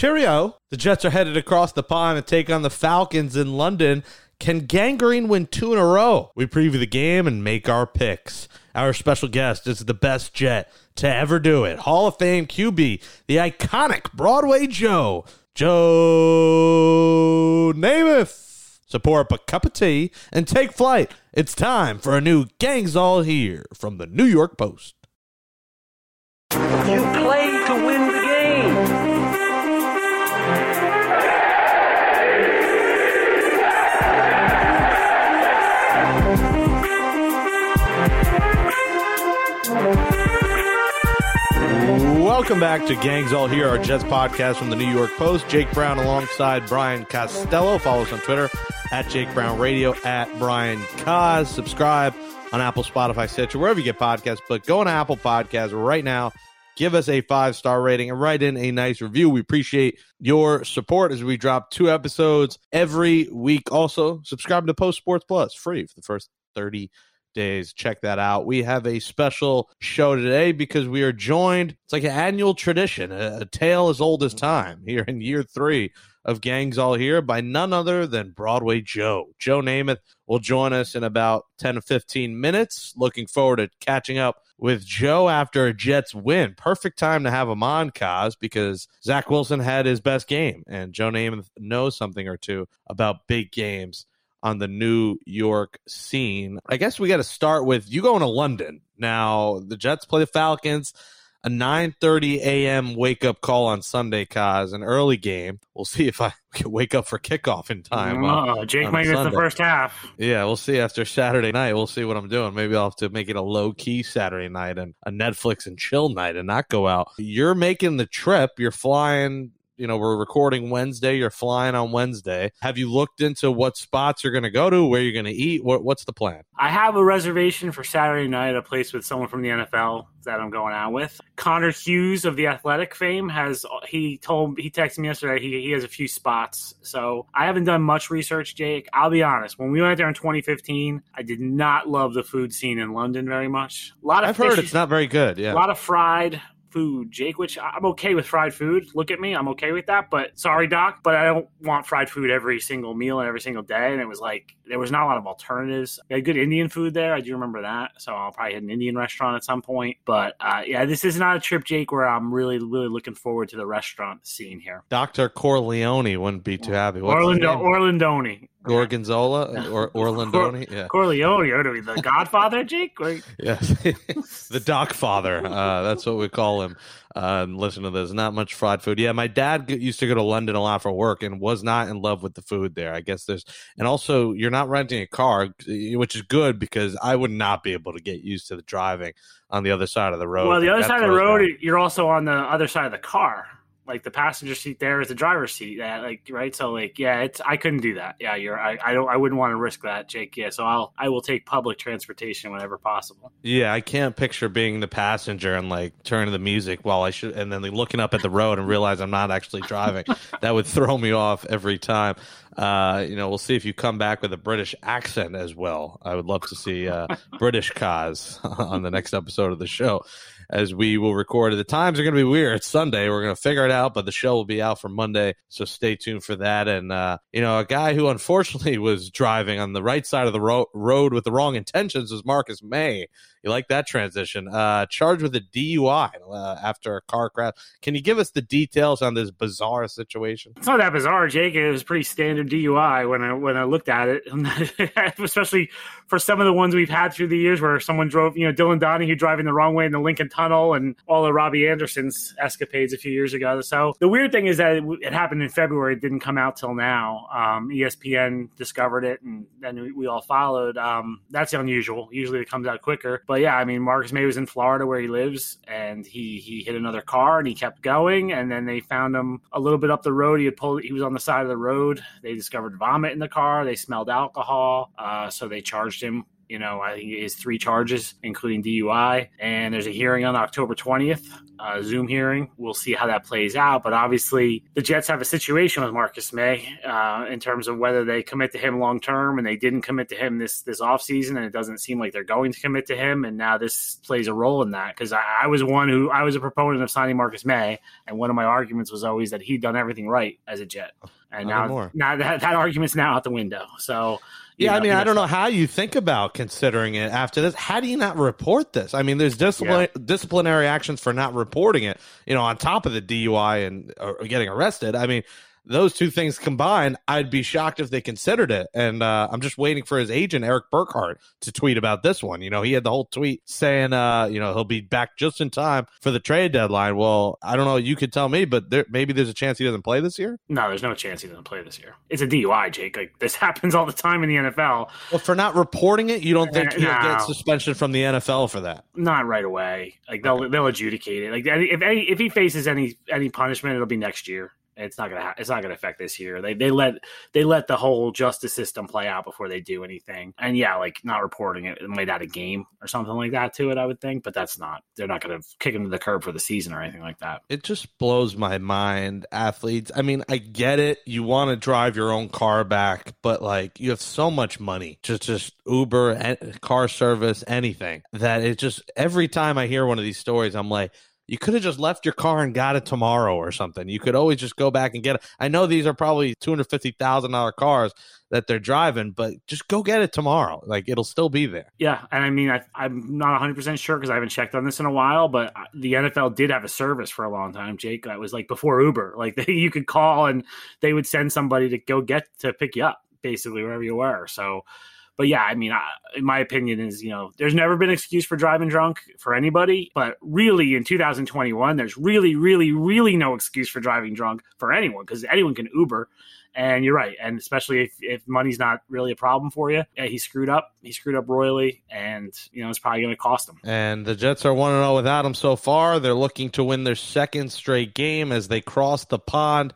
Cheerio. The Jets are headed across the pond to take on the Falcons in London. Can Gang Green win two in a row? We preview the game and make our picks. Our special guest is the best Jet to ever do it. Hall of Fame QB, the iconic Broadway Joe, Joe Namath. Support up a cup of tea and take flight. It's time for a new Gangs All Here from the New York Post. You play to win the game. Welcome back to Gangs All Here, our Jets podcast from the New York Post. Jake Brown alongside Brian Costello. Follow us on Twitter at Jake Brown Radio, at Brian Cos. Subscribe on Apple, Spotify, Stitcher, wherever you get podcasts. But go on Apple Podcasts right now. Give us a five star rating and write in a nice review. We appreciate your support as we drop two episodes every week. Also, subscribe to Post Sports Plus free for the first 30 days. Check that out. We have a special show today because we are joined. It's like an annual tradition, a, a tale as old as time here in year three of Gangs All Here by none other than Broadway Joe. Joe Namath will join us in about 10 to 15 minutes. Looking forward to catching up with Joe after a Jets win. Perfect time to have him on, Kaz, because Zach Wilson had his best game, and Joe Namath knows something or two about big games on the New York scene. I guess we got to start with you going to London. Now, the Jets play the Falcons. A 9:30 a.m. wake up call on Sunday, cause an early game. We'll see if I can wake up for kickoff in time. Oh, Jake might miss the first half. Yeah, we'll see after Saturday night. We'll see what I'm doing. Maybe I'll have to make it a low key Saturday night and a Netflix and chill night and not go out. You're making the trip. You're flying you know, we're recording Wednesday. You're flying on Wednesday. Have you looked into what spots you're going to go to, where you're going to eat? What, what's the plan? I have a reservation for Saturday night, a place with someone from the NFL that I'm going out with. Connor Hughes of the Athletic fame has he told he texted me yesterday he, he has a few spots. So I haven't done much research, Jake. I'll be honest. When we went there in 2015, I did not love the food scene in London very much. A lot of I've heard it's not very good. Yeah, a lot of fried food, Jake, which I'm okay with fried food. Look at me, I'm okay with that. But sorry, Doc, but I don't want fried food every single meal and every single day. And it was like there was not a lot of alternatives. They had good Indian food there. I do remember that. So I'll probably hit an Indian restaurant at some point. But uh, yeah, this is not a trip, Jake, where I'm really, really looking forward to the restaurant scene here. Dr. Corleone wouldn't be too happy. What's Orlando, Orlandoni. Gorgonzola or Orlandoni, yeah. Corleone, what are we, the Godfather, Jake? yes, the Doc Father. Uh, that's what we call him. Uh, listen to this. Not much fried food. Yeah, my dad used to go to London a lot for work and was not in love with the food there. I guess there's, and also you're not renting a car, which is good because I would not be able to get used to the driving on the other side of the road. Well, the other side of the road, down. you're also on the other side of the car like the passenger seat there is the driver's seat. Yeah, like right. So like yeah, it's I couldn't do that. Yeah, you're I, I don't I wouldn't want to risk that, Jake. Yeah, so I'll I will take public transportation whenever possible. Yeah, I can't picture being the passenger and like turning the music while I should and then like, looking up at the road and realize I'm not actually driving. that would throw me off every time. Uh, you know, we'll see if you come back with a British accent as well. I would love to see uh, British cause on the next episode of the show as we will record. The times are going to be weird. It's Sunday. We're going to figure it out, but the show will be out for Monday. So stay tuned for that. And, uh, you know, a guy who unfortunately was driving on the right side of the ro- road with the wrong intentions was Marcus Maye. You like that transition? Uh, charged with a DUI uh, after a car crash. Can you give us the details on this bizarre situation? It's not that bizarre, Jake. It was pretty standard DUI when I when I looked at it, especially for some of the ones we've had through the years where someone drove, you know, Dylan Donahue driving the wrong way in the Lincoln Tunnel, and all of Robbie Anderson's escapades a few years ago. So the weird thing is that it, it happened in February. It didn't come out till now. Um, ESPN discovered it, and then we, we all followed. Um, that's unusual. Usually it comes out quicker but yeah, I mean, Marcus Maye was in Florida where he lives, and he he hit another car and he kept going, and then they found him a little bit up the road. He had pulled. He was on the side of the road. They discovered vomit in the car. They smelled alcohol, uh, so they charged him You know, I think it is three charges, including DUI, and there's a hearing on October 20th, a Zoom hearing. We'll see how that plays out. But obviously, the Jets have a situation with Marcus Maye uh, in terms of whether they commit to him long term, and they didn't commit to him this this offseason, and it doesn't seem like they're going to commit to him. And now this plays a role in that because I, I was one who I was a proponent of signing Marcus Maye, and one of my arguments was always that he'd done everything right as a Jet. And Not now, now that, that argument's now out the window. So, you Yeah, I mean, I don't know how you think about considering it after this. How do you not report this? I mean, there's discipline, disciplinary actions for not reporting it. You know, on top of the DUI and or getting arrested. I mean, those two things combined, I'd be shocked if they considered it. And uh, I'm just waiting for his agent Erik Burkhardt to tweet about this one. You know, he had the whole tweet saying, uh, you know, he'll be back just in time for the trade deadline. Well, I don't know. You could tell me, but there, maybe there's a chance he doesn't play this year. No, there's no chance he doesn't play this year. It's a DUI, Jake. Like this happens all the time in the NFL. Well, for not reporting it, you don't think Uh, he'll no. get suspension from the NFL for that? Not right away. Like they'll they'll adjudicate it. Like if any, if he faces any any punishment, it'll be next year. It's not gonna ha- it's not gonna affect this year. They they let they let the whole justice system play out before they do anything. And yeah, like not reporting it, it might add a game or something like that to it. I would think, but that's not. They're not gonna kick him to the curb for the season or anything like that. it just blows my mind athletes i mean i get it you want to drive your own car back but like you have so much money just just uber car service anything that it just every time i hear one of these stories i'm like you could have just left your car and got it tomorrow or something. You could always just go back and get it. I know these are probably two hundred fifty thousand dollar cars that they're driving, but just go get it tomorrow. Like it'll still be there. Yeah, and I mean, I, I'm not 100 percent sure because I haven't checked on this in a while. But uh, the NFL did have a service for a long time, Jake. That was like before Uber. Like they, you could call and they would send somebody to go get to pick you up, basically wherever you were. So, but yeah, I mean, I, in my opinion, is you know, there's never been excuse for driving drunk for anybody, but really in 2021, there's really, really, really no excuse for driving drunk for anyone because anyone can Uber. And you're right, and especially if, if money's not really a problem for you, yeah, he screwed up. He screwed up royally, and you know it's probably going to cost him. And the Jets are 1 and 0 without him so far. They're looking to win their second straight game as they cross the pond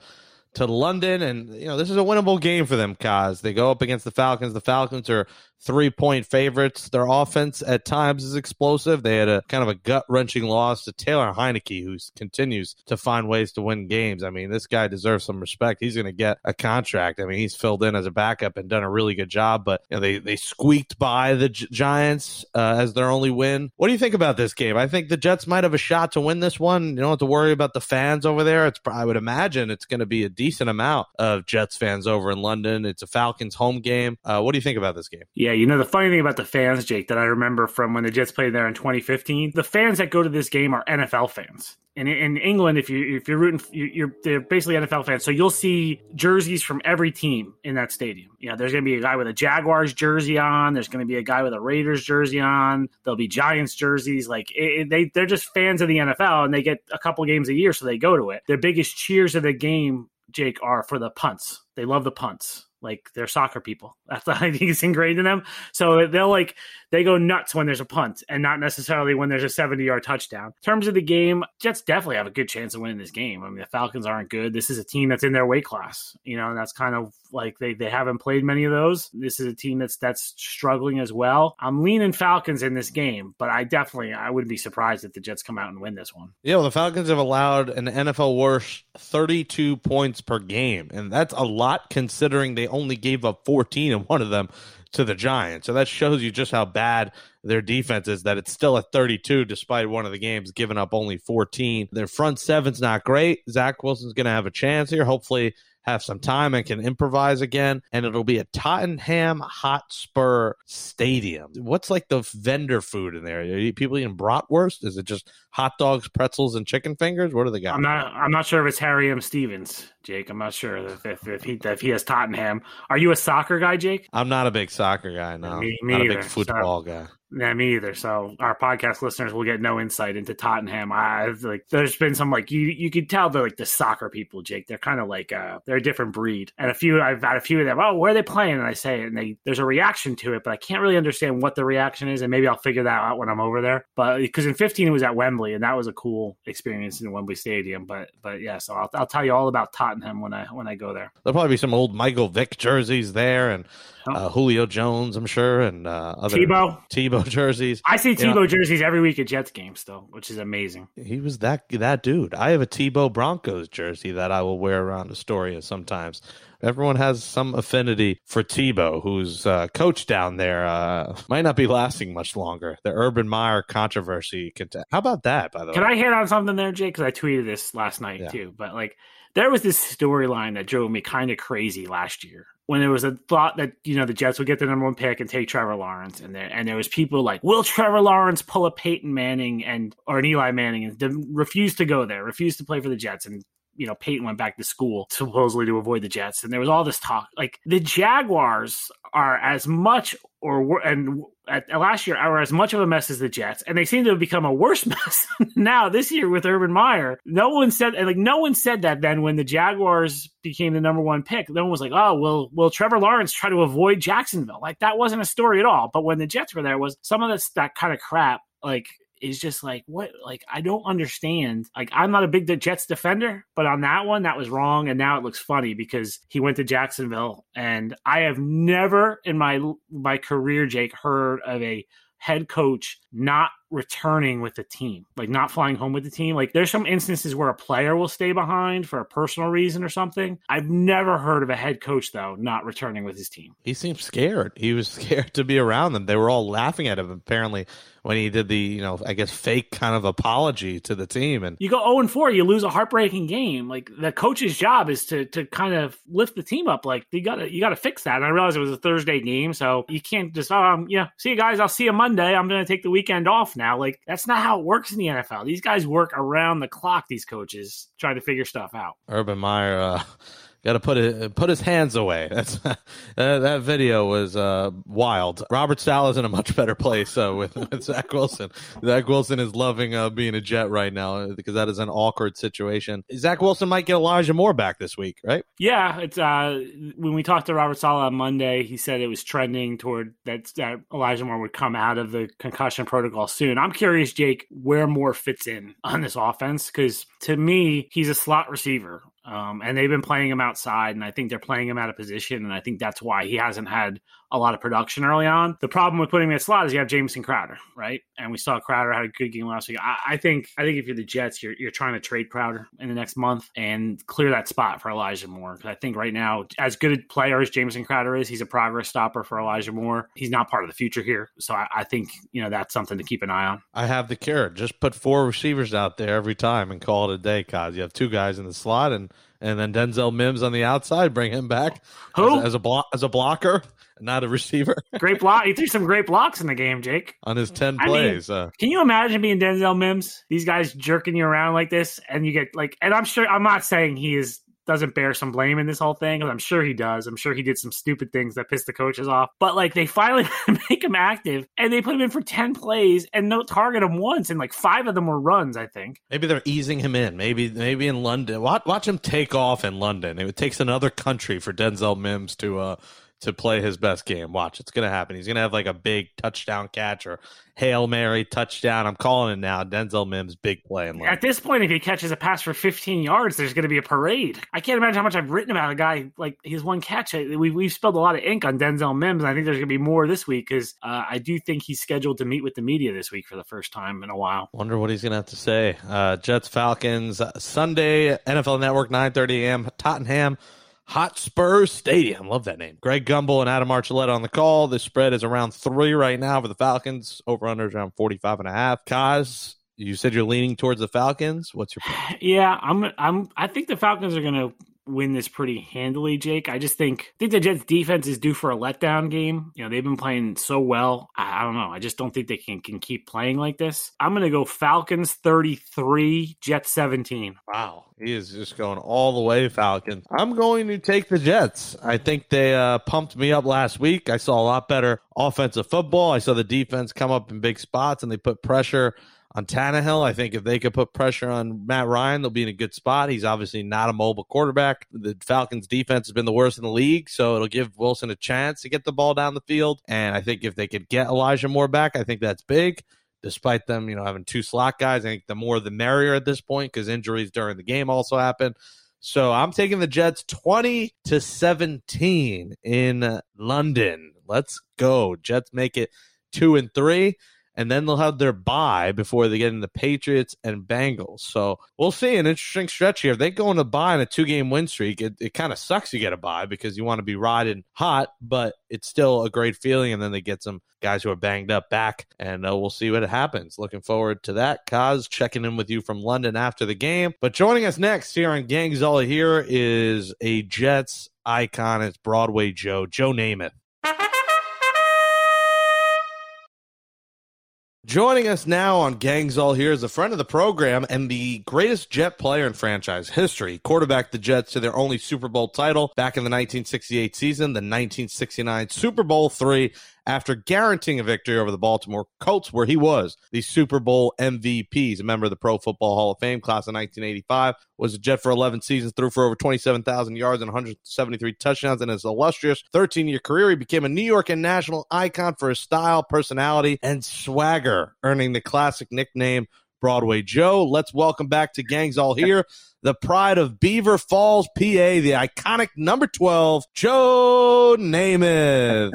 to London. And, you know, this is a winnable game for them, Kaz. They go up against the Falcons. The Falcons are three point favorites. Their offense at times is explosive. They had a kind of a gut wrenching loss to Taylor Heinicke, who continues to find ways to win games. I mean, this guy deserves some respect. He's going to get a contract. I mean, he's filled in as a backup and done a really good job, but you know, they, they squeaked by the Gi- Giants uh, as their only win. What do you think about this game? I think the Jets might have a shot to win this one. You don't have to worry about the fans over there. It's I would imagine it's going to be a decent amount of Jets fans over in London. It's a Falcons home game. Uh, what do you think about this game? Yeah, you know the funny thing about the fans, Jake, that I remember from when the Jets played there in 2015, the fans that go to this game are NFL fans. And in England, if you if you're rooting, you- you're they're basically NFL fans. So you'll see jerseys from every team in that stadium. You know, there's going to be a guy with a Jaguars jersey on. There's going to be a guy with a Raiders jersey on. There'll be Giants jerseys. Like it- they they're just fans of the NFL, and they get a couple games a year, so they go to it. Their biggest cheers of the game, Jake, are for the punts. They love the punts. Like they're soccer people. That's I think it's ingrained in them. So they'll like they go nuts when there's a punt and not necessarily when there's a 70 yard touchdown. In terms of the game, Jets definitely have a good chance of winning this game. I mean, the Falcons aren't good. This is a team that's in their weight class, you know, and that's kind of like they, they haven't played many of those. This is a team that's that's struggling as well. I'm leaning Falcons in this game, but I definitely I wouldn't be surprised if the Jets come out and win this one. Yeah, well, the Falcons have allowed an NFL worst 32 points per game, and that's a lot considering they only gave up 14 in one of them to the Giants. So that shows you just how bad their defense is that it's still at 32 despite one of the games giving up only 14. Their front seven's not great. Zach Wilson's going to have a chance here. Hopefully have some time and can improvise again. And it'll be at Tottenham Hotspur Stadium. What's like the vendor food in there? Are you- people eating bratwurst? Is it just hot dogs, pretzels, and chicken fingers? What do they got? I'm not. I'm not sure if it's Harry M. Stevens, Jake. I'm not sure if, if, if he if he has Tottenham. Are you a soccer guy, Jake? I'm not a big soccer guy. No, Me- me not a big football guy. Yeah, me either. So our podcast listeners will get no insight into Tottenham. I like. There's been some like you. You could tell they're like the soccer people, Jake. They're kind of like uh, they're a different breed. And a few, I've had a few of them. Oh, where are they playing? And I say it, and they there's a reaction to it, but I can't really understand what the reaction is. And maybe I'll figure that out when I'm over there. But because in 15 it was at Wembley, and that was a cool experience in Wembley Stadium. But but yeah, so I'll, I'll tell you all about Tottenham when I when I go there. There'll probably be some old Michael Vick jerseys there, and uh, Julio Jones, I'm sure, and uh, other Tebow Tebow jerseys. I see Tebow jerseys every week at Jets games though, which is amazing. He was that that dude. I have a Tebow Broncos jersey that I will wear around Astoria sometimes. Everyone has some affinity for Tebow, who's uh, coach down there. Uh, might not be lasting much longer. The Urban Meyer controversy. How about that? By the Can way, Can I hit on something there, Jake? Because I tweeted this last night Yeah. too. But like, there was this storyline that drove me kind of crazy last year when there was a thought that you know the Jets would get the number one pick and take Trevor Lawrence, and there. And there was people like, will Trevor Lawrence pull a Peyton Manning and or an Eli Manning and refuse to go there, refuse to play for the Jets, and you know Peyton went back to school supposedly to avoid the Jets, and there was all this talk. Like the Jaguars are as much or and at, last year are as much of a mess as the Jets, and they seem to have become a worse mess now this year with Urban Meyer. No one said like no one said that then when the Jaguars became the number one pick. No one was like, oh, will will Trevor Lawrence try to avoid Jacksonville? Like that wasn't a story at all. But when the Jets were there, was some of this that kind of crap like is just like what like I don't understand. Like I'm not a big Jets defender, but on that one that was wrong and now it looks funny because he went to Jacksonville and I have never in my my career Jake heard of a head coach not returning with the team, like not flying home with the team. Like there's some instances where a player will stay behind for a personal reason or something. I've never heard of a head coach though not returning with his team. he seemed scared. He was scared to be around them. They were all laughing at him apparently when he did the you know I guess fake kind of apology to the team and You go 0 and 4, you lose a heartbreaking game. Like the coach's job is to to kind of lift the team up. Like you gotta you gotta fix that. And I realized it was a Thursday game, so you can't just um yeah, see you guys, I'll see you Monday. I'm gonna take the weekend off now. Like that's not how it works in the NFL. These guys work around the clock, these coaches, trying to figure stuff out. Urban Meyer uh, got to put it put his hands away. That's that, that video was uh, wild. Robert Saleh is in a much better place uh, with, with Zach Wilson. Zach Wilson is loving uh, being a Jet right now uh, because that is an awkward situation. Zach Wilson might get Elijah Moore back this week, right? Yeah, it's uh when we talked to Robert Saleh on Monday, he said it was trending toward that that Elijah Moore would come out of the concussion protocol soon. I'm curious, Jake, where Moore fits in on this offense because to me, he's a slot receiver. Um, and they've been playing him outside, and I think they're playing him out of position, and I think that's why he hasn't had a lot of production early on. The problem with putting him in a slot is you have Jamison Crowder, right? And we saw Crowder had a good game last week. I, I think I think if you're the Jets, you're you're trying to trade Crowder in the next month and clear that spot for Elijah Moore. Because I think right now, as good a player as Jamison Crowder is, he's a progress stopper for Elijah Moore. He's not part of the future here, so I, I think you know that's something to keep an eye on. I have the cure. Just put four receivers out there every time and call it a day, cause you have two guys in the slot and and then Denzel Mims on the outside. Bring him back Who? as, as a block as a blocker, not a receiver Great block. He threw some great blocks in the game, Jake. on his ten I mean- plays. uh, Can you imagine being Denzel Mims? These guys jerking you around like this, and you get like, and I'm sure I'm not saying he is doesn't bear some blame in this whole thing. 'cause I'm sure he does. I'm sure he did some stupid things that pissed the coaches off. But like, they finally make him active, and they put him in for ten plays and no target him once, and like five of them were runs. I think. Maybe they're easing him in. Maybe maybe in London. Watch, watch him take off in London. It takes another country for Denzel Mims to uh to play his best game. Watch, it's gonna happen. He's gonna have like a big touchdown catch or hail mary touchdown. I'm calling it now. Denzel Mims big play in At this point, if he catches a pass for 15 yards, there's going to be a parade. I can't imagine how much I've written about a guy like his one catch. We, we've spilled a lot of ink on Denzel Mims. And I think there's going to be more this week because uh, I do think he's scheduled to meet with the media this week for the first time in a while. Wonder what he's gonna have to say. Uh, Jets Falcons Sunday NFL Network 9:30 a.m. Tottenham Hotspur Stadium. Love that name. Greg Gumbel and Adam Archuleta on the call. The spread is around three right now for the Falcons. Over under is around 45 and a half. Kaz, you said you're leaning towards the Falcons. What's your? Yeah, I'm. I'm. I think the Falcons are going to win this pretty handily, Jake. I just think I think the Jets defense is due for a letdown game. You know, they've been playing so well. I, I don't know. I just don't think they can, can keep playing like this. I'm going to go Falcons 33, Jets 17. Wow. He is just going all the way, Falcons. I'm going to take the Jets. I think they uh, pumped me up last week. I saw a lot better offensive football. I saw the defense come up in big spots and they put pressure on Tannehill. I think if they could put pressure on Matt Ryan, they'll be in a good spot. He's obviously not a mobile quarterback. The Falcons' defense has been the worst in the league, so it'll give Wilson a chance to get the ball down the field. And I think if they could get Elijah Moore back, I think that's big. Despite them, you know, having two slot guys, I think the more the merrier at this point because injuries during the game also happen. So I'm taking the Jets 20 to 17 in London. Let's go. Jets make it two and three and then they'll have their bye before they get in the Patriots and Bengals. So we'll see an interesting stretch here. If they go in a bye in a two game win streak, it, it kind of sucks you get a bye because you want to be riding hot, but it's still a great feeling. And then they get some guys who are banged up back, and uh, we'll see what happens. Looking forward to that. Kaz checking in with you from London after the game. But joining us next here on Gangs All Here is a Jets icon. It's Broadway Joe, Joe Namath. Joining us now on Gangs All Here is a friend of the program and the greatest Jet player in franchise history. Quarterback the Jets to their only Super Bowl title back in the 1968 season, the 1969 Super Bowl three, after guaranteeing a victory over the Baltimore Colts, where he was the Super Bowl MVP. He's a member of the Pro Football Hall of Fame class of 1985, was a Jet for 11 seasons, threw for over 27,000 yards and 173 touchdowns in his illustrious 13 year career. He became a New York and national icon for his style, personality, and swagger, earning the classic nickname Broadway Joe. Let's welcome back to Gangs All Here, the pride of Beaver Falls, PA, the iconic number 12, Joe Namath.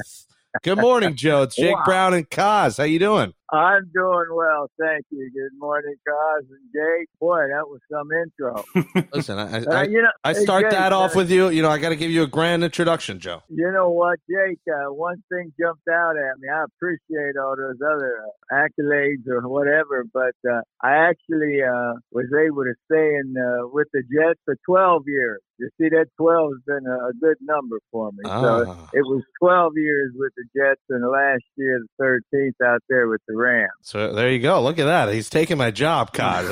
Good morning, Joe. It's Jake wow. Brown and Kaz. How you doing? I'm doing well, thank you. Good morning, Kaz and Jake. Boy, that was some intro. Listen, I, uh, you know, I start Jake, that off uh, with you. You know, I got to give you a grand introduction, Joe. You know what, Jake? Uh, one thing jumped out at me. I appreciate all those other uh, accolades or whatever, but uh, I actually uh, was able to stay in with the Jets for 12 years. You see, that 12 has been a, a good number for me. Ah. So it was 12 years with the Jets, and last year, the 13th out there with the Rams. So there you go. Look at that. He's taking my job, Kaz.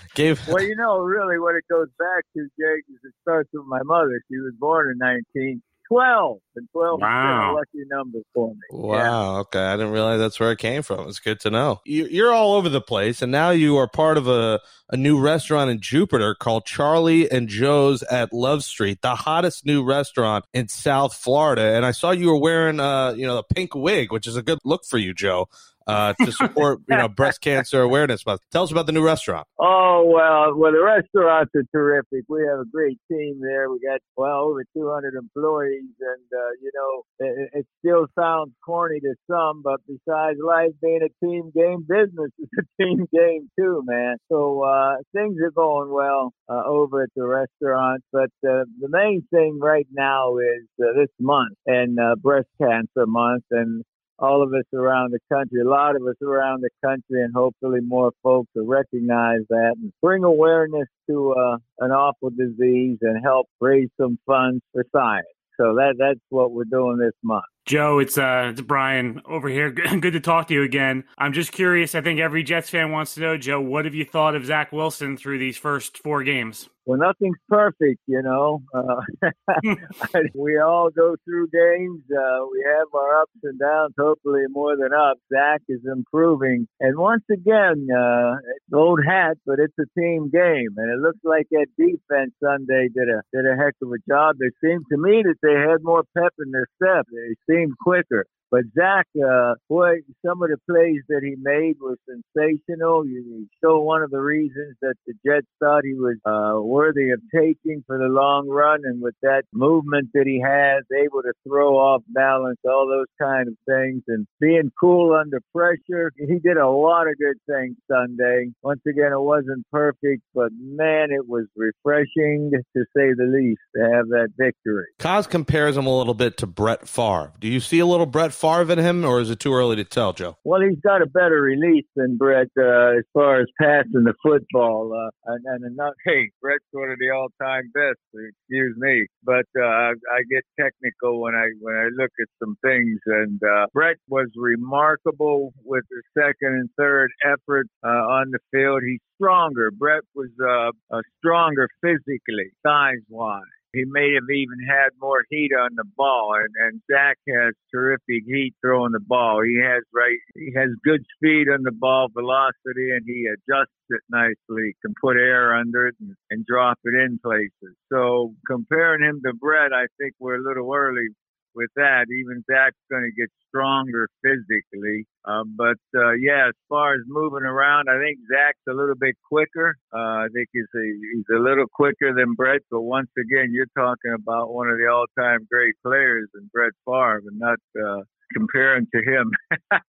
gave. Well, you know, really, what it goes back to, Jake, is it starts with my mother. She was born in 19 12. And 12 wow. is a lucky number for me. Wow. Yeah. Okay. I didn't realize that's where it came from. It's good to know. You're all over the place, and now you are part of a, a new restaurant in Jupiter called Charlie and Joe's at Love Street, the hottest new restaurant in South Florida. And I saw you were wearing, uh, you know, the pink wig, which is a good look for you, Joe uh, to support you know breast cancer awareness month. Tell us about the new restaurant. Oh well, well the restaurants are terrific. We have a great team there. We got well over 200 employees, and uh, you know it, it, still sounds corny to some, but besides life being a team game, business is a team game too, man. So uh, things are going well uh, over at the restaurant, but uh, the main thing right now is uh, this month and breast cancer month, and all of us around the country, a lot of us around the country, and hopefully more folks will recognize that and bring awareness to uh, an awful disease and help raise some funds for science. So that that's what we're doing this month. Joe, it's uh, it's Brian over here. Good to talk to you again. I'm just curious. I think every Jets fan wants to know, Joe, what have you thought of Zach Wilson through these first four games? Well, nothing's perfect, you know. Uh, we all go through games. Uh, we have our ups and downs, hopefully more than ups. Zach is improving. And once again, uh, it's old hat, but it's a team game. And it looks like that defense Sunday did a, did a heck of a job. It seemed to me that they had more pep in their step. They seemed quicker. But Zach, uh, boy, some of the plays that he made were sensational. You show one of the reasons that the Jets thought he was uh, worthy of taking for the long run, and with that movement that he has, able to throw off balance, all those kind of things, and being cool under pressure. He did a lot of good things Sunday. Once again, it wasn't perfect, but man, it was refreshing to say the least to have that victory. Cos compares him a little bit to Brett Favre. Do you see a little Brett Favre in him, or is it too early to tell, Joe? Well, he's got a better release than Brett uh, as far as passing the football. Uh, and, and not, hey, Brett's one of the all-time best. Excuse me, but uh, I get technical when I when I look at some things. And uh, Brett was remarkable with the second and third effort uh, on the field. He's stronger. Brett was uh, stronger physically, size wise he may have even had more heat on the ball. And, and Zach has terrific heat throwing the ball. He has right, he has good speed on the ball, velocity, and he adjusts it nicely. Can put air under it and, and drop it in places. So comparing him to Brett, I think we're a little early with that. Even Zach's going to get stronger physically. Um, but uh, yeah, as far as moving around, I think Zach's a little bit quicker. Uh, I think he's a, he's a little quicker than Brett. But once again, you're talking about one of the all-time great players in Brett Favre, and not uh, comparing to him.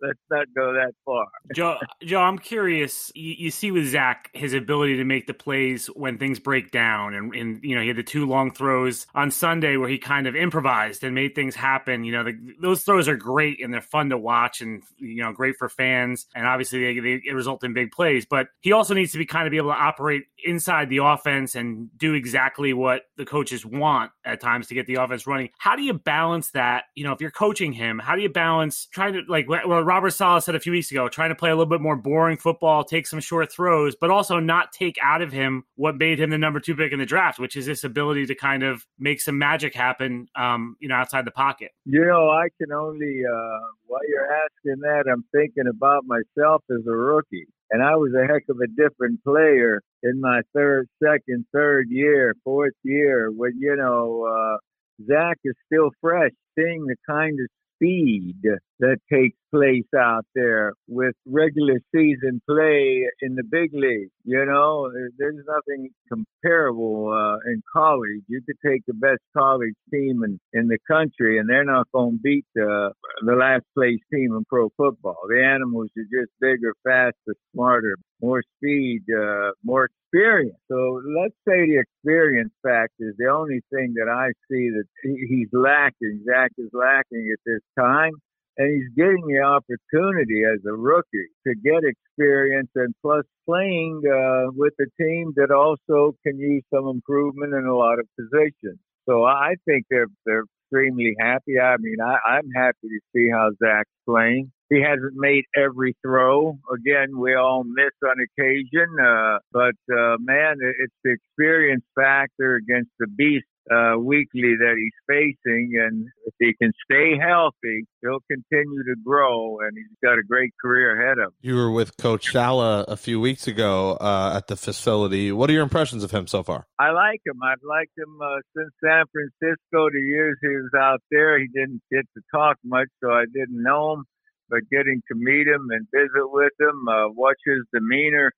Let's not go that far. Joe, Joe, I'm curious. You, you, see with Zach his ability to make the plays when things break down, and, and you know he had the two long throws on Sunday where he kind of improvised and made things happen. You know, the, those throws are great and they're fun to watch, and you know, great for fans, and obviously they, they result in big plays. But he also needs to be kind of be able to operate inside the offense and do exactly what the coaches want at times to get the offense running. How do you balance that? You know, if you're coaching him, how do you balance trying to like what Robert Saleh said a few weeks ago, trying to play a little bit more boring football, take some short throws, but also not take out of him what made him the number two pick in the draft, which is this ability to kind of make some magic happen, um, you know, outside the pocket. You know, I can only uh, while you're asking that, I'm thinking about myself as a rookie. And I was a heck of a different player in my third, second, third year, fourth year when, you know, uh, Zach is still fresh, seeing the kind of speed that takes place out there with regular season play in the big league. You know, there's nothing comparable uh, in college. You could take the best college team in, in the country, and they're not going to beat the, the last place team in pro football. The animals are just bigger, faster, smarter, more speed, uh, more experience. So let's say the experience factor is the only thing that I see that he's lacking. Zach is lacking at this time and he's getting the opportunity as a rookie to get experience and plus playing uh, with a team that also can use some improvement in a lot of positions. So I think they're they're extremely happy. I mean, I, I'm happy to see how Zach's playing. He hasn't made every throw. Again, we all miss on occasion, uh, but uh, man, it's the experience factor against the beast uh, weekly that he's facing, and if he can stay healthy, he'll continue to grow, and he's got a great career ahead of him. You were with Coach Saleh a few weeks ago uh, at the facility. What are your impressions of him so far? I like him. I've liked him uh, since San Francisco. The years he was out there, he didn't get to talk much, so I didn't know him. But getting to meet him and visit with him, uh, watch his demeanor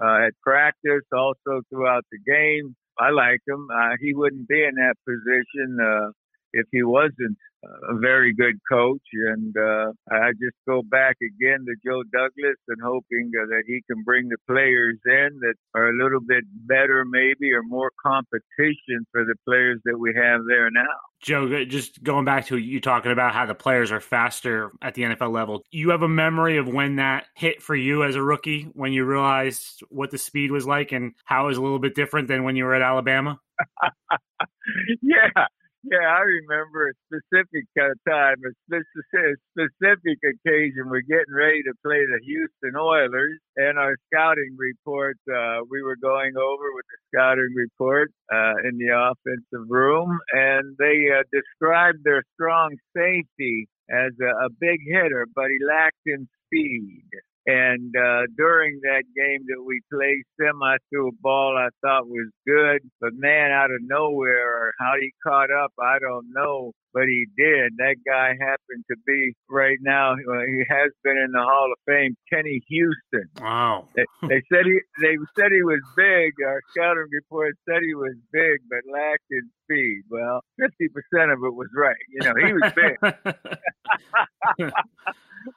uh, at practice, also throughout the game I like him. Uh, he wouldn't be in that position uh, if he wasn't a very good coach. And uh, I just go back again to Joe Douglas and hoping uh, that he can bring the players in that are a little bit better, maybe, or more competition for the players that we have there now. Joe, just going back to you talking about how the players are faster at the NFL level, you have a memory of when that hit for you as a rookie, when you realized what the speed was like and how it was a little bit different than when you were at Alabama? yeah, yeah, I remember a specific time, a specific occasion. We're getting ready to play the Houston Oilers, and our scouting report, uh, we were going over with the scouting report uh, in the offensive room, and they uh, described their strong safety as a, a big hitter, but he lacked in speed. And uh, during that game that we played, semi threw a ball I thought was good, but man, out of nowhere, how he caught up, I don't know, but he did. That guy happened to be right now. Well, he has been in the Hall of Fame. Kenny Houston. Wow. They, they said he they said he was big. Our scouting report said he was big, but lacked in speed. Well, fifty percent of it was right. You know, he was big.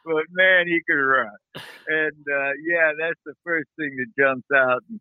but man, he could run. And uh, yeah, that's the first thing that jumps out. and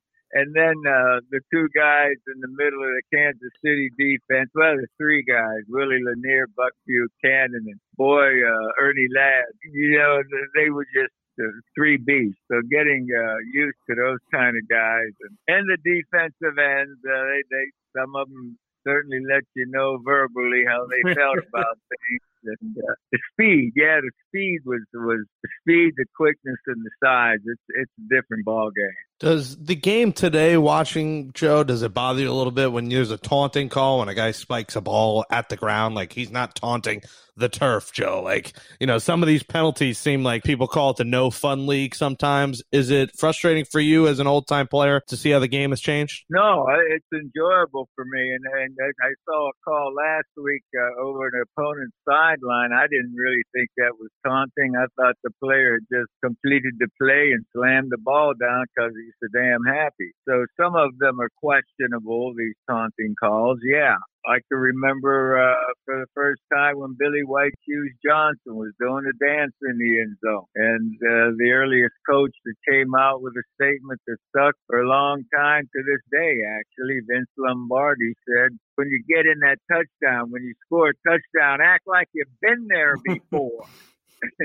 then uh, the two guys in the middle of the Kansas City defense. Well, the three guys: Willie Lanier, Buck Buchanan, and boy uh, Ernie Ladd. You know, they were just the three Bs. So getting uh, used to those kind of guys and, and the defensive ends, uh, they, they some of them certainly let you know verbally how they felt about things. And uh, the speed, yeah, the speed was was the speed, the quickness, and the size. It's it's a different ball game. Does the game today, watching Joe, does it bother you a little bit when there's a taunting call when a guy spikes a ball at the ground? Like he's not taunting the turf, Joe. Like, you know, some of these penalties seem like people call it the no fun league sometimes. Is it frustrating for you as an old time player to see how the game has changed? No, it's enjoyable for me. And, and I saw a call last week uh, over an opponent's sideline. I didn't really think that was taunting. I thought the player had just completed the play and slammed the ball down because he so damn happy. So some of them are questionable, these taunting calls. Yeah. I can remember uh, for the first time when Billy White Shoes Johnson was doing a dance in the end zone. And uh, the earliest coach that came out with a statement that stuck for a long time to this day, actually, Vince Lombardi said, when you get in that touchdown, when you score a touchdown, act like you've been there before.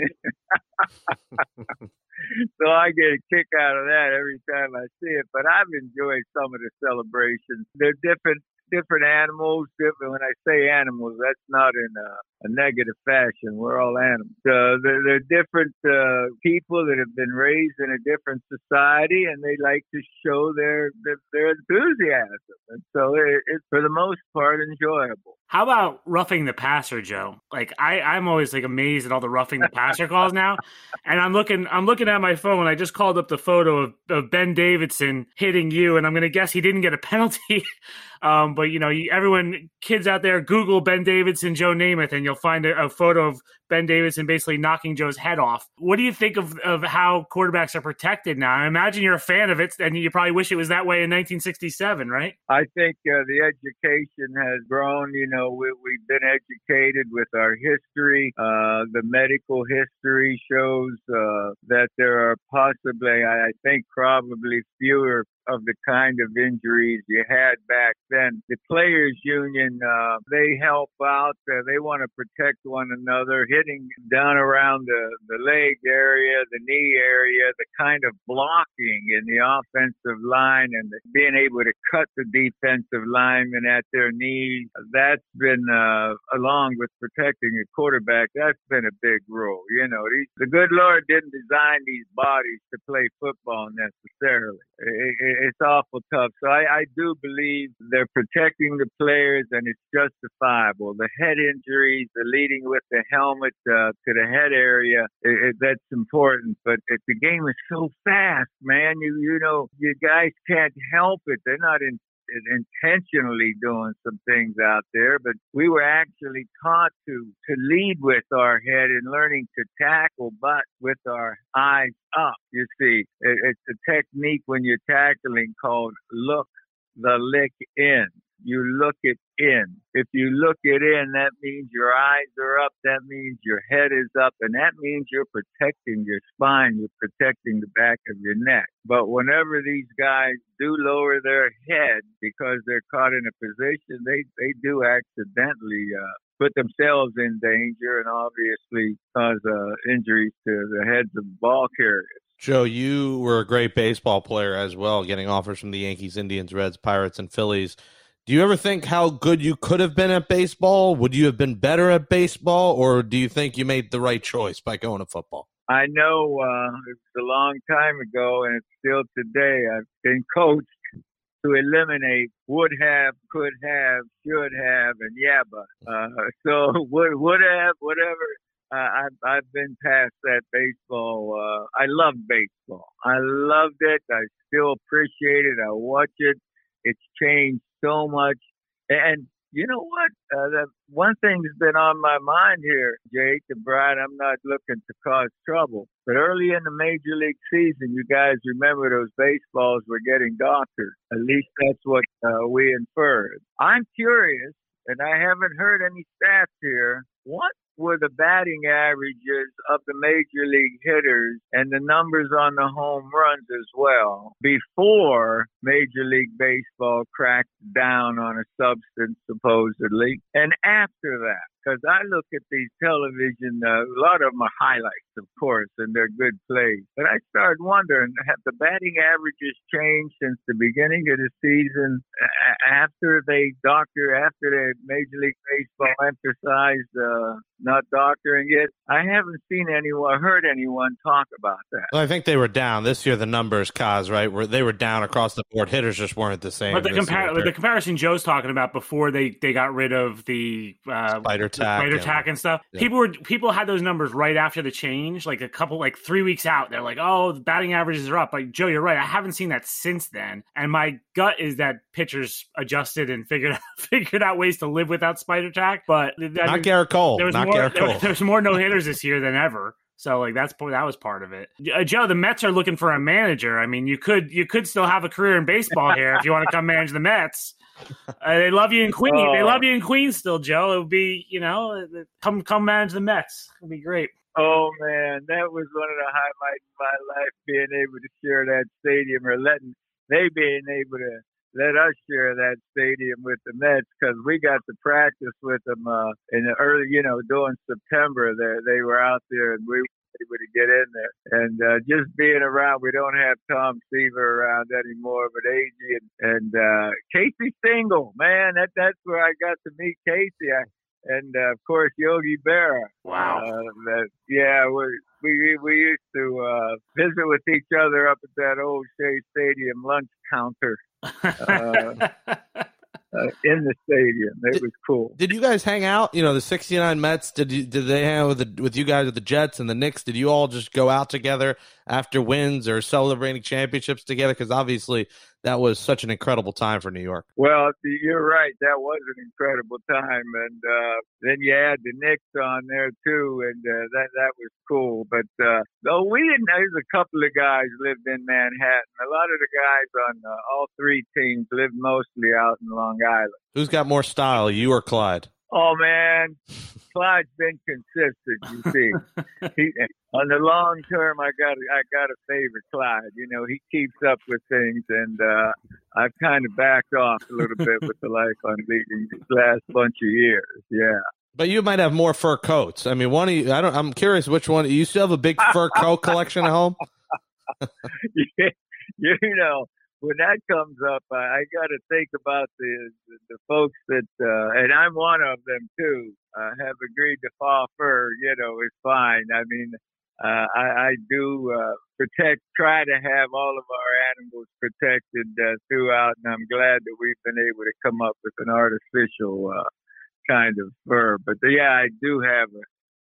so I get a kick out of that every time I see it. But I've enjoyed some of the celebrations. They're different different animals. Different. When I say animals, that's not in a, a negative fashion. We're all animals. Uh, they're, they're different uh, people that have been raised in a different society, and they like to show their their, their enthusiasm. And so it, it's for the most part enjoyable. How about roughing the passer, Joe? Like I, I'm always like amazed at all the roughing the passer calls now. And I'm looking, I'm looking at my phone. I just called up the photo of, of Ben Davidson hitting you, and I'm going to guess he didn't get a penalty. Um, but you know, everyone, kids out there, Google Ben Davidson, Joe Namath, and you'll find a, a, photo of Ben Davidson basically knocking Joe's head off. What do you think of of how quarterbacks are protected now? I imagine you're a fan of it, and you probably wish it was that way in 1967, right? I think uh, the education has grown. You know, we, have been educated with our history. Uh, the medical history shows uh, that there are possibly, I think, probably fewer of the kind of injuries you had back then. The players union, uh, they help out. Uh, they want to protect one another, hitting down around the, the leg area, the knee area, the kind of blocking in the offensive line and being able to cut the defensive linemen at their knees. That's been, uh, along with protecting a quarterback, that's been a big role. You know, these, the good Lord didn't design these bodies to play football necessarily. It, it, it's awful tough. So I, I do believe they're protecting the players, and it's justifiable. The head injuries, the leading with the helmet uh, to the head area, it, that's important. But the game is so fast, man. You you know, you guys can't help it. They're not in intentionally doing some things out there, but we were actually taught to to lead with our head and learning to tackle, but with our eyes up. You see, it, it's a technique when you're tackling called look the lick in you look it in. If you look it in, that means your eyes are up. That means your head is up. And that means you're protecting your spine. You're protecting the back of your neck. But whenever these guys do lower their head because they're caught in a position, they, they do accidentally uh, put themselves in danger and obviously cause uh, injuries to the heads of ball carriers. Joe, you were a great baseball player as well, getting offers from the Yankees, Indians, Reds, Pirates, and Phillies. Do you ever think how good you could have been at baseball? Would you have been better at baseball, or do you think you made the right choice by going to football? I know uh, it's a long time ago, and it's still today. I've been coached to eliminate would have, could have, should have, and yabba. Uh, so would would have, whatever. Uh, I've I've been past that baseball. Uh, I love baseball. I loved it. I still appreciate it. I watch it. It's changed so much. And you know what? Uh, the one thing that's been on my mind here, Jake and Brian, I'm not looking to cause trouble, but early in the major league season, you guys remember those baseballs were getting doctored. At least that's what uh, we inferred. I'm curious, and I haven't heard any stats here, what were the batting averages of the major league hitters and the numbers on the home runs as well before Major League Baseball cracked down on a substance supposedly and after that because I look at these television, uh, a lot of them are highlights, of course, and they're good plays. But I started wondering, have the batting averages changed since the beginning of the season after they doctor, after the Major League Baseball emphasized uh, not doctoring it? I haven't seen anyone, heard anyone talk about that. Well, I think they were down this year. The numbers, Cos, right? Where they were down across the board. Hitters just weren't the same. But the, compar- the comparison Joe's talking about before they they got rid of the uh, spider tack, spider tack and stuff. Yeah. People were people had those numbers right after the change, like a couple, like three weeks out. They're like, "Oh, the batting averages are up." Like Joe, you're right. I haven't seen that since then, and my gut is that pitchers adjusted and figured out, figured out ways to live without spider tack. But not Gerrit Cole. There was not more, Gerrit Cole. There, there's more no hitters this year than ever. So like that's that was part of it. Uh, Joe, the Mets are looking for a manager. I mean, you could you could still have a career in baseball here if you want to come manage the Mets. Uh, they love you in Queens. Oh. They love you in Queens still, Joe. It would be you know uh, come come manage the Mets. It'd be great. Oh man, that was one of the highlights of my life, being able to share that stadium or letting they being able to let us share that stadium with the Mets because we got to practice with them uh, in the early, you know, during September. They they were out there and we were able to get in there. And uh, just being around, we don't have Tom Seaver around anymore, but AG and, and uh, Casey Stengel, man, that that's where I got to meet Casey. I, and uh, of course Yogi Berra. Wow. Uh, that, yeah, we we we used to uh, visit with each other up at that old Shea Stadium lunch counter Uh, in the stadium. It did, was cool. Did you guys hang out? You know, the '69 Mets. Did you, did they hang out with the, with you guys at the Jets and the Knicks? Did you all just go out together after wins or celebrating championships together? Because obviously that was such an incredible time for New York. Well, you're right. That was an incredible time, and uh, then you add the Knicks on there too, and uh, that that was cool. But uh, no, we didn't. There's a couple of guys lived in Manhattan. A lot of the guys on uh, all three teams lived mostly out in Long Island. Who's got more style, you or Clyde? Oh man, Clyde's been consistent. You see, he, on the long term, I got I got a favorite Clyde. You know, he keeps up with things, and uh, I've kind of backed off a little bit with the life I'm leading these last bunch of years. Yeah. But you might have more fur coats. I mean, one of you. I don't. I'm curious which one. You still have a big fur coat collection at home? yeah, you know, when that comes up, I, I got to think about the, the, the folks that, uh, and I'm one of them too, uh, have agreed to fall fur. You know, is fine. I mean, uh, I, I do uh, protect, try to have all of our animals protected uh, throughout, and I'm glad that we've been able to come up with an artificial uh, kind of fur. But yeah, I do have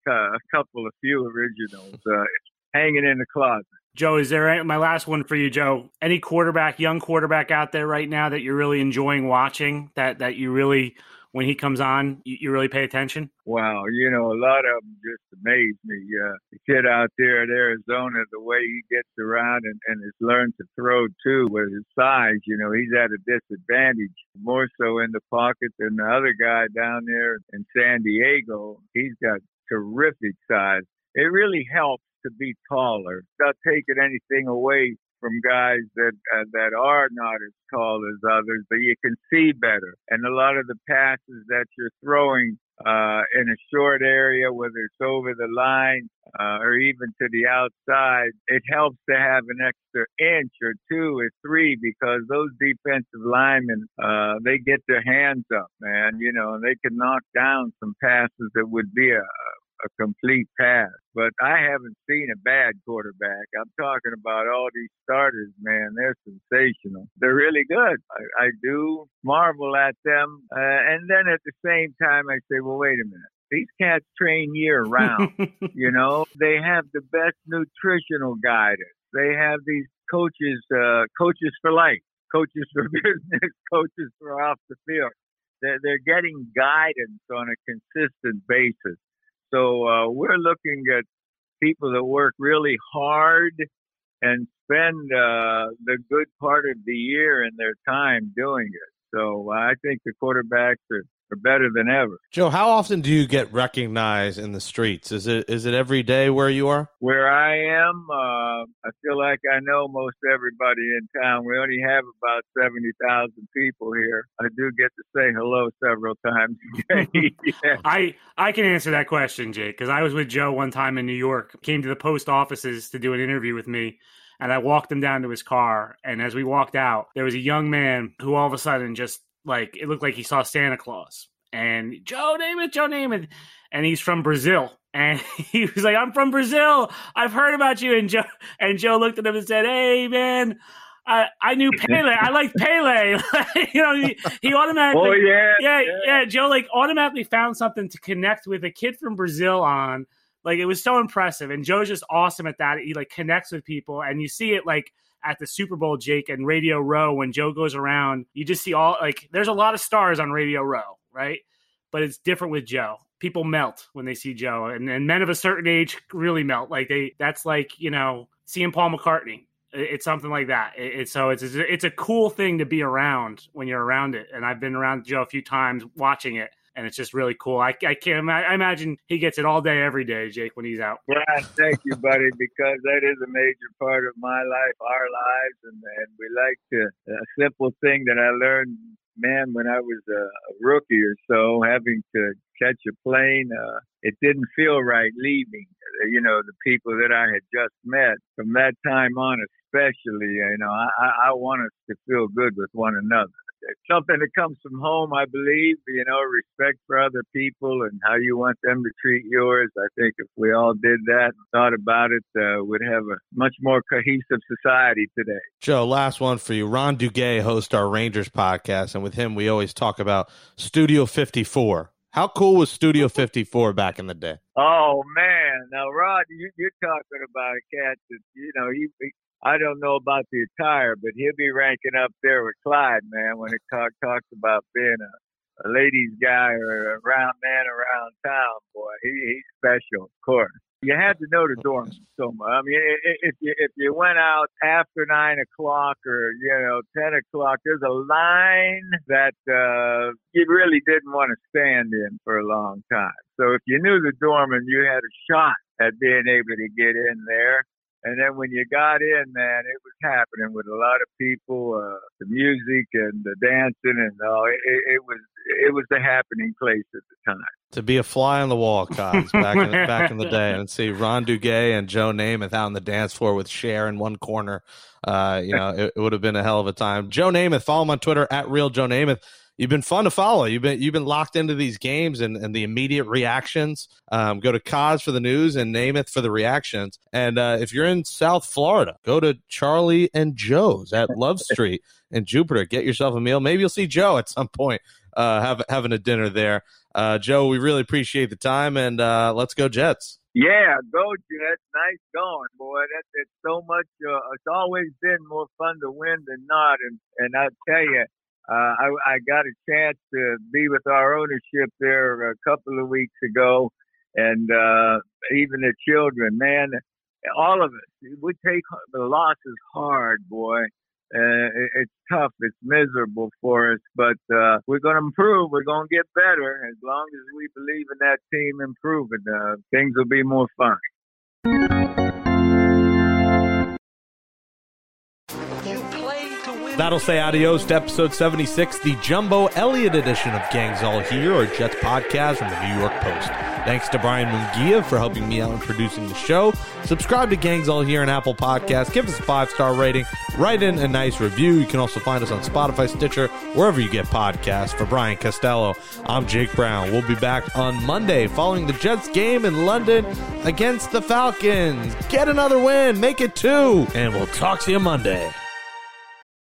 a, a couple of few originals uh, hanging in the closet. Joe, is there any, my last one for you, Joe? Any quarterback, young quarterback out there right now that you're really enjoying watching? That that you really, when he comes on, you, you really pay attention? Wow, you know, a lot of them just amaze me. Uh, the kid out there at Arizona, the way he gets around and, and has learned to throw too with his size, you know, he's at a disadvantage more so in the pocket than the other guy down there in San Diego. He's got terrific size. It really helps to be taller. Not taking anything away from guys that uh, that are not as tall as others, but you can see better. And a lot of the passes that you're throwing uh, in a short area, whether it's over the line uh, or even to the outside, it helps to have an extra inch or two or three because those defensive linemen, uh, they get their hands up, man, you know, and they can knock down some passes that would be a, a complete pass. But I haven't seen a bad quarterback. I'm talking about all these starters, man. They're sensational. They're really good. I, I do marvel at them. Uh, and then at the same time, I say, well, wait a minute. These cats train year round. you know, they have the best nutritional guidance. They have these coaches, uh, coaches for life, coaches for business, coaches for off the field. They're, they're getting guidance on a consistent basis. So uh, we're looking at people that work really hard and spend uh, the good part of the year and their time doing it. So I think the quarterbacks are are better than ever. Joe, how often do you get recognized in the streets? Is it is it every day where you are? Where I am, uh, I feel like I know most everybody in town. We only have about seventy thousand people here. I do get to say hello several times. yeah. I I can answer that question, Jake, because I was with Joe one time in New York. Came to the post offices to do an interview with me. And I walked him down to his car. And as we walked out, there was a young man who all of a sudden just like it looked like he saw Santa Claus. And Joe Namath, Joe Namath, and he's from Brazil. And he was like, "I'm from Brazil. I've heard about you." And Joe and Joe looked at him and said, "Hey, man." I, I knew Pele. I liked Pele. you know, he, he automatically. Oh yeah, yeah, yeah, yeah. Joe like automatically found something to connect with a kid from Brazil on. Like it was so impressive, and Joe's just awesome at that. He like connects with people, and you see it like at the Super Bowl, Jake, and Radio Row when Joe goes around. You just see all like there's a lot of stars on Radio Row, right? But it's different with Joe. People melt when they see Joe, and, and men of a certain age really melt. Like they, that's like you know seeing Paul McCartney. It's something like that. It's so it's it's a cool thing to be around when you're around it. And I've been around Joe a few times watching it and it's just really cool. I, I can't ima- I imagine he gets it all day, every day, Jake, when he's out. Yeah, thank you, buddy, because that is a major part of my life, our lives, and, and we like to, a simple thing that I learned, man, when I was a, rookie or so, having to catch a plane, uh, it didn't feel right leaving, you know, the people that I had just met. From that time on, especially, you know, I, I want us to feel good with one another something that comes from home, I believe, you know, respect for other people and how you want them to treat yours. I think if we all did that and thought about it, uh, we'd have a much more cohesive society today. Joe, last one for you. Ron Duguay hosts our Rangers podcast, and with him, we always talk about Studio 54. How cool was Studio 54 back in the day? Oh man! Now, Rod, you, are talking about a cat that you know he I don't know about the attire, but he'll be ranking up there with Clyde, man, when it talk, talks about being a, a ladies' guy or a round man around town, boy. He, he's special, of course. You had to know the dorms so much. I mean, if you if you went out after nine o'clock or you know ten o'clock, there's a line that uh, you really didn't want to stand in for a long time. So if you knew the dorm and you had a shot at being able to get in there, and then when you got in, man, it was happening with a lot of people, uh, the music and the dancing, and all. It, it, was it was the happening place at the time. To be a fly on the wall, Cos, back in back in the day, and see Ron Duguay and Joe Namath out on the dance floor with Cher in one corner. Uh, you know, it, it would have been a hell of a time. Joe Namath, follow him on Twitter at real Joe Namath you've been fun to follow. You've been you've been locked into these games and, and the immediate reactions. Um, go to Cos for the news and Namath for the reactions. And uh, if you're in South Florida, go to Charlie and Joe's at Love Street in Jupiter. Get yourself a meal. Maybe you'll see Joe at some point. Uh, have, having a dinner there. Uh, Joe, we really appreciate the time and uh, let's go Jets. Yeah, go Jets. Nice going, boy. That's it's so much. Uh, it's always been more fun to win than not, and and I tell you, uh, I, I got a chance to be with our ownership there a couple of weeks ago, and uh, even the children, man, all of us, we take the losses hard, boy. Uh, it's tough. It's miserable for us, but uh, we're going to improve. We're going to get better as long as we believe in that team improving. Uh, things will be more fun. That'll say adios to episode 76, the Jumbo Elliott edition of Gangs All Here, or Jets podcast from the New York Post. Thanks to Brian Mungia for helping me out in producing the show. Subscribe to Gangs All Here on Apple Podcasts. Give us a five star rating. Write in a nice review. You can also find us on Spotify, Stitcher, wherever you get podcasts. For Brian Costello, I'm Jake Brown. We'll be back on Monday following the Jets game in London against the Falcons. Get another win, make it two, and we'll talk to you Monday.